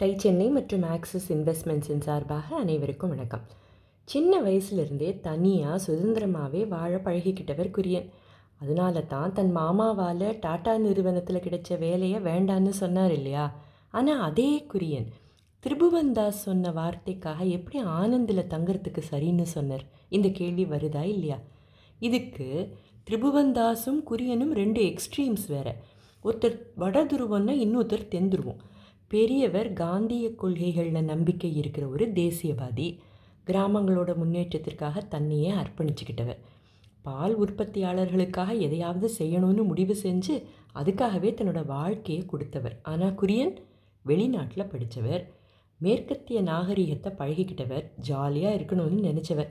Tie Chennai மற்றும் axis இன்வெஸ்ட்மெண்ட்ஸின் சார்பாக அனைவருக்கும் வணக்கம். சின்ன வயசுலேருந்தே தனியாக சுதந்திரமாகவே வாழ பழகிக்கிட்டவர் குரியன். அதனால தான் தன் மாமாவால் டாடா நிறுவனத்தில் கிடைச்ச வேலையை வேண்டான்னு சொன்னார் இல்லையா? ஆனால் அதே குரியன். திரிபுவன்தாஸ் சொன்ன வார்த்தைக்காக எப்படி ஆனந்தில் தங்குறதுக்கு சரின்னு சொன்னார்? இந்த கேள்வி வருதா இல்லையா? இதுக்கு திரிபுவன்தாஸும் குரியனும் ரெண்டு எக்ஸ்ட்ரீம்ஸ் வேறு. ஒருத்தர் வட துருவம்னா இன்னொருத்தர் தென் துருவம் பெரியவர் காந்திய கொள்கைகளில் நம்பிக்கை இருக்கிற ஒரு தேசியவாதி. கிராமங்களோட முன்னேற்றத்திற்காக தன்னையே அர்ப்பணிச்சுக்கிட்டவர். பால் உற்பத்தியாளர்களுக்காக எதையாவது செய்யணும்னு முடிவு செஞ்சு அதுக்காகவே தன்னோட வாழ்க்கையை கொடுத்தவர். ஆனால் குரியன் வெளிநாட்டில் படித்தவர் மேற்கத்திய நாகரிகத்தை பழகிக்கிட்டவர். ஜாலியாக இருக்கணும்னு நினச்சவர்.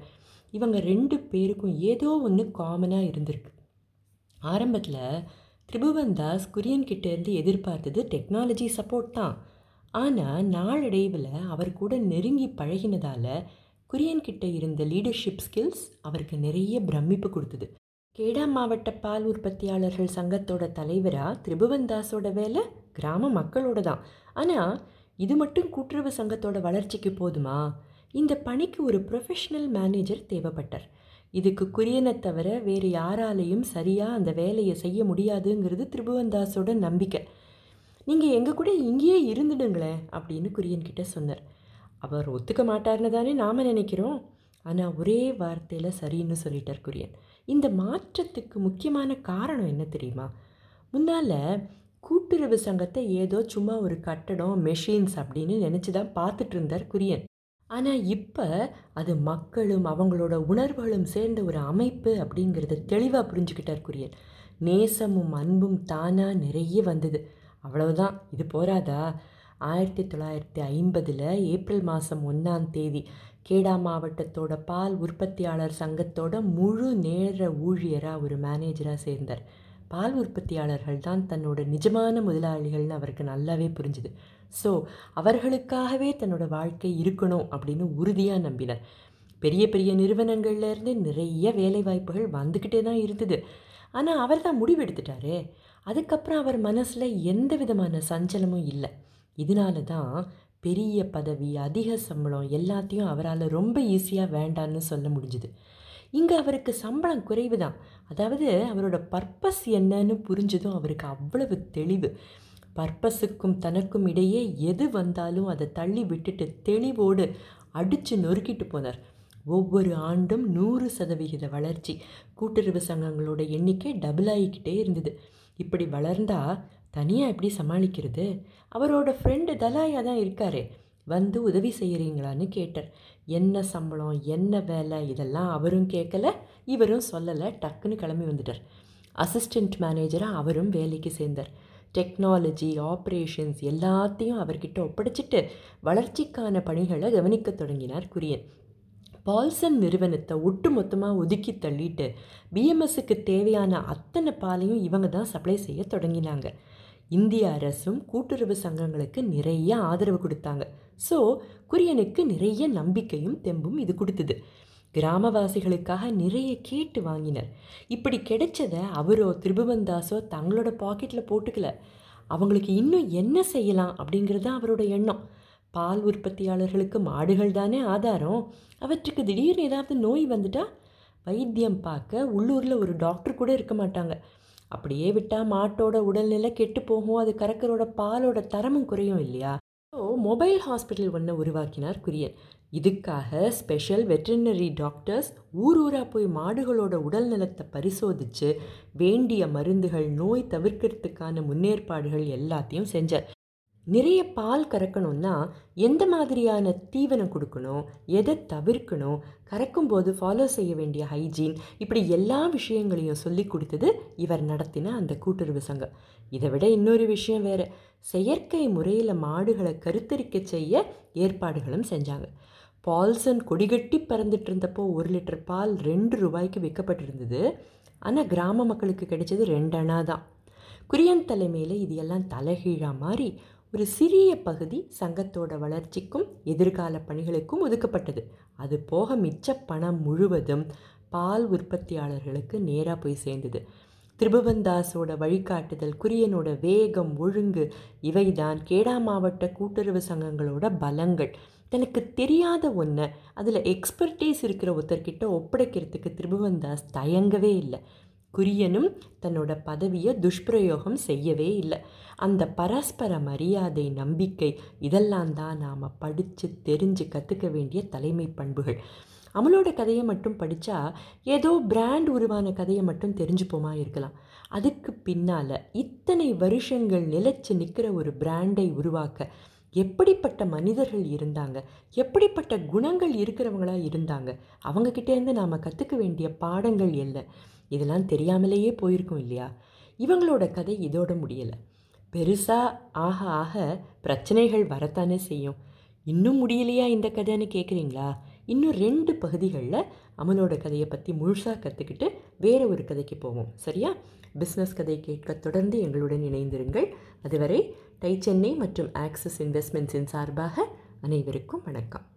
இவங்க ரெண்டு பேருக்கும் ஏதோ ஒன்று காமனாக இருந்திருக்கு. ஆரம்பத்தில் திரிபுவன்தாஸ் குரியன் கிட்டேருந்து எதிர்பார்த்தது டெக்னாலஜி சப்போர்ட் தான். ஆனால் நாளடைவில் அவர் கூட நெருங்கி பழகினதால் குரியன் கிட்ட இருந்த லீடர்ஷிப் ஸ்கில்ஸ் அவருக்கு நிறைய பிரமிப்பு கொடுத்தது. கேடா மாவட்ட பால் உற்பத்தியாளர்கள் சங்கத்தோட தலைவராக திரிபுவன்தாஸோட வேலை கிராம மக்களோட தான். ஆனால் இது மட்டும் கூட்டுறவு சங்கத்தோட வளர்ச்சிக்கு போதுமா? இந்த பணிக்கு ஒரு ப்ரொஃபஷனல் மேனேஜர் தேவைப்பட்டார். இதுக்கு குரியனை தவிர வேறு யாராலையும் சரியாக அந்த வேலையை செய்ய முடியாதுங்கிறது திரிபுவன்தாஸோட நம்பிக்கை. நீங்கள் எங்கள் கூட இங்கேயே இருந்துடுங்களேன் அப்படின்னு குரியன் கிட்ட சொன்னார். அவர் ஒத்துக்க மாட்டார்னு தானே நாம் நினைக்கிறோம். ஆனால் ஒரே வார்த்தையில் சரின்னு சொல்லிட்டார் குரியன். இந்த மாற்றத்துக்கு முக்கியமான காரணம் என்ன தெரியுமா? முன்னால் கூட்டுறவு சங்கத்தை ஏதோ சும்மா ஒரு கட்டடம் மெஷின்ஸ் அப்படின்னு நினச்சி தான் பார்த்துட்டு இருந்தார் குரியன். ஆனால் இப்போ அது மக்களும் அவங்களோட உணர்வுகளும் சேர்ந்த ஒரு அமைப்பு அப்படிங்கிறத தெளிவாக புரிஞ்சுக்கிட்டார் குரியன் நேசமும் அன்பும் தானாக நிறைய வந்தது. அவ்வளவுதான். இது போராதா? ஆயிரத்தி தொள்ளாயிரத்தி ஐம்பதில் ஏப்ரல் மாதம் ஒன்றாம் தேதி கேடா மாவட்டத்தோட பால் உற்பத்தியாளர் சங்கத்தோட முழு நேர ஊழியராக ஒரு மேனேஜராக சேர்ந்தார். பால் உற்பத்தியாளர்கள் தான் தன்னோட நிஜமான முதலாளிகள்னு அவருக்கு நல்லாவே புரிஞ்சுது. ஸோ அவர்களுக்காகவே தன்னோட வாழ்க்கை இருக்கணும் அப்படின்னு உறுதியாக நம்பினார். பெரிய பெரிய நிறுவனங்கள்லேருந்து நிறைய வேலைவாய்ப்புகள் வந்துக்கிட்டே தான் இருந்தது. ஆனால் அவர் தான் முடிவெடுத்துட்டாரே. அதுக்கப்புறம் அவர் மனசில் எந்த விதமான சஞ்சலமும் இல்லை. இதனால தான் பெரிய பதவி அதிக சம்பளம் எல்லாத்தையும் அவரால் ரொம்ப ஈஸியாக வேண்டான்னு சொல்ல முடிஞ்சுது. இங்கே அவருக்கு சம்பளம் குறைவு தான் அதாவது அவரோட பர்பஸ் என்னன்னு புரிஞ்சதும் அவருக்கு அவ்வளவு தெளிவு. பர்பஸுக்கும் தனக்கும் இடையே எது வந்தாலும் அதை தள்ளி விட்டுட்டு தெளிவோடு அடித்து நொறுக்கிட்டு போனார். ஒவ்வொரு ஆண்டும் நூறு சதவிகித வளர்ச்சி. கூட்டுறவு சங்கங்களோட எண்ணிக்கை டபுள் ஆகிக்கிட்டே இருந்தது. இப்படி வளர்ந்தா தனியாக எப்படி சமாளிக்கிறது? அவரோட ஃப்ரெண்டு தலாயா தான் இருக்காரே. வந்து உதவி செய்கிறீங்களான்னு கேட்டார். என்ன சம்பளம் என்ன வேலை? இதெல்லாம் அவரும் கேட்கல இவரும் சொல்லலை டக்குன்னு கிளம்பி வந்துட்டார். அசிஸ்டண்ட் மேனேஜராக அவரும் வேலைக்கு சேர்ந்தார். டெக்னாலஜி ஆப்ரேஷன்ஸ் எல்லாத்தையும் அவர்கிட்ட ஒப்படைச்சிட்டு வளர்ச்சிக்கான பணிகளை கவனிக்க தொடங்கினார் குரியன். பால்சன் நிறுவனத்தை ஒட்டு மொத்தமாக ஒதுக்கி தள்ளிட்டு பிஎம்எஸ்ஸுக்கு தேவையான அத்தனை பாலையும் இவங்க தான் சப்ளை செய்ய தொடங்கினாங்க. இந்திய அரசும் கூட்டுறவு சங்கங்களுக்கு நிறைய ஆதரவு கொடுத்தாங்க. ஸோ குரியனுக்கு நிறைய நம்பிக்கையும் தெம்பும் இது கொடுத்தது. கிராமவாசிகளுக்காக நிறைய கேட்டு வாங்கினர். இப்படி கிடைச்சதை அவரோ திரிபுவன்தாஸோ தங்களோட பாக்கெட்டில் போட்டுக்கல. அவங்களுக்கு இன்னும் என்ன செய்யலாம் அப்படிங்கிறது தான் அவரோட எண்ணம். பால் உற்பத்தியாளர்களுக்கு மாடுகள் தானே ஆதாரம். அவற்றுக்கு திடீர்னு ஏதாவது நோய் வந்துட்டா வைத்தியம் பார்க்க உள்ளூரில் ஒரு டாக்டர் கூட இருக்க மாட்டாங்க. அப்படியே விட்டால் மாட்டோட உடல்நிலை கெட்டு போகும். அது கறக்கரோட பாலோட தரமும் குறையும் இல்லையா? ஸோ மொபைல் ஹாஸ்பிட்டல் ஒன்று உருவாக்கினார் குரியன். இதுக்காக ஸ்பெஷல் வெட்டரினரி டாக்டர்ஸ் ஊர் ஊராக போய் மாடுகளோட உடல் நலத்தை பரிசோதித்து வேண்டிய மருந்துகள் நோய் தவிர்க்கிறதுக்கான முன்னேற்பாடுகள் எல்லாத்தையும் செஞ்சார். நிறைய பால் கறக்கணும்னா எந்த மாதிரியான தீவனம் கொடுக்கணும் எதை தவிர்க்கணும் கறக்கும்போது ஃபாலோ செய்ய வேண்டிய ஹைஜீன் இப்படி எல்லா விஷயங்களையும் சொல்லி கொடுத்தது இவர் நடத்தின அந்த கூட்டுறவு சங்கம். இதை விட இன்னொரு விஷயம் வேறு. செயற்கை முறையில் மாடுகளை கருத்தரிக்க செய்ய ஏற்பாடுகளும் செஞ்சாங்க. பால்சன் கொடிகட்டி பறந்துட்டு இருந்தப்போ ஒரு லிட்டர் பால் ரெண்டு ரூபாய்க்கு விற்கப்பட்டிருந்தது. ஆனால் கிராம மக்களுக்கு கிடைச்சது ரெண்டு அணா தான். குரியன் தலைமையில் இது எல்லாம் தலைகீழாக மாறி ஒரு சிறிய பகுதி சங்கத்தோட வளர்ச்சிக்கும் எதிர்கால பணிகளுக்கும் ஒதுக்கப்பட்டது. அது போக மிச்ச பணம் முழுவதும் பால் உற்பத்தியாளர்களுக்கு நேராக போய் சேர்ந்தது. திரிபுவன்தாஸோட வழிகாட்டுதல் குரியனோட வேகம் ஒழுங்கு இவைதான் கேடா மாவட்ட கூட்டுறவு சங்கங்களோட பலங்கள். தனக்கு தெரியாத ஒன்றை அதில் எக்ஸ்பர்டீஸ் இருக்கிற ஒருத்தர்கிட்ட ஒப்படைக்கிறதுக்கு திரிபுவன்தாஸ் தயங்கவே இல்லை. குரியனும் தன்னோட பதவியை துஷ்பிரயோகம் செய்யவே இல்லை. அந்த பரஸ்பர மரியாதை நம்பிக்கை இதெல்லாம் தான் நாம் படித்து தெரிஞ்சு கற்றுக்க வேண்டிய தலைமை பண்புகள். அமலோட கதையை மட்டும் படித்தா ஏதோ பிராண்ட் உருவான கதையை மட்டும் தெரிஞ்சுப்போமா இருக்கலாம். அதுக்கு பின்னால் இத்தனை வருஷங்கள் நிலச்சி நிற்கிற ஒரு பிராண்டை உருவாக்க எப்படிப்பட்ட மனிதர்கள் இருந்தாங்க? எப்படிப்பட்ட குணங்கள் இருக்கிறவங்களாக இருந்தாங்க? அவங்கக்கிட்டேருந்து நாம் கற்றுக்க வேண்டிய பாடங்கள் இல்லை இதெல்லாம் தெரியாமலேயே போயிருக்கும் இல்லையா? இவங்களோட கதை இதோட முடியலை. பெருசாக ஆக ஆக பிரச்சனைகள் வரத்தானே செய்யும். இன்னும் முடியலையா இந்த கதைன்னு கேட்குறீங்களா இன்னும் ரெண்டு பகுதிகளில் அமலோட கதையை பற்றி முழுசாக கற்றுக்கிட்டு வேறு ஒரு கதைக்கு போவோம். சரியா? பிஸ்னஸ் கதை கேட்க தொடர்ந்து எங்களுடன் இணைந்திருங்கள். அதுவரை டை சென்னை மற்றும் ஆக்சிஸ் இன்வெஸ்ட்மெண்ட்ஸின் சார்பாக அனைவருக்கும் வணக்கம்.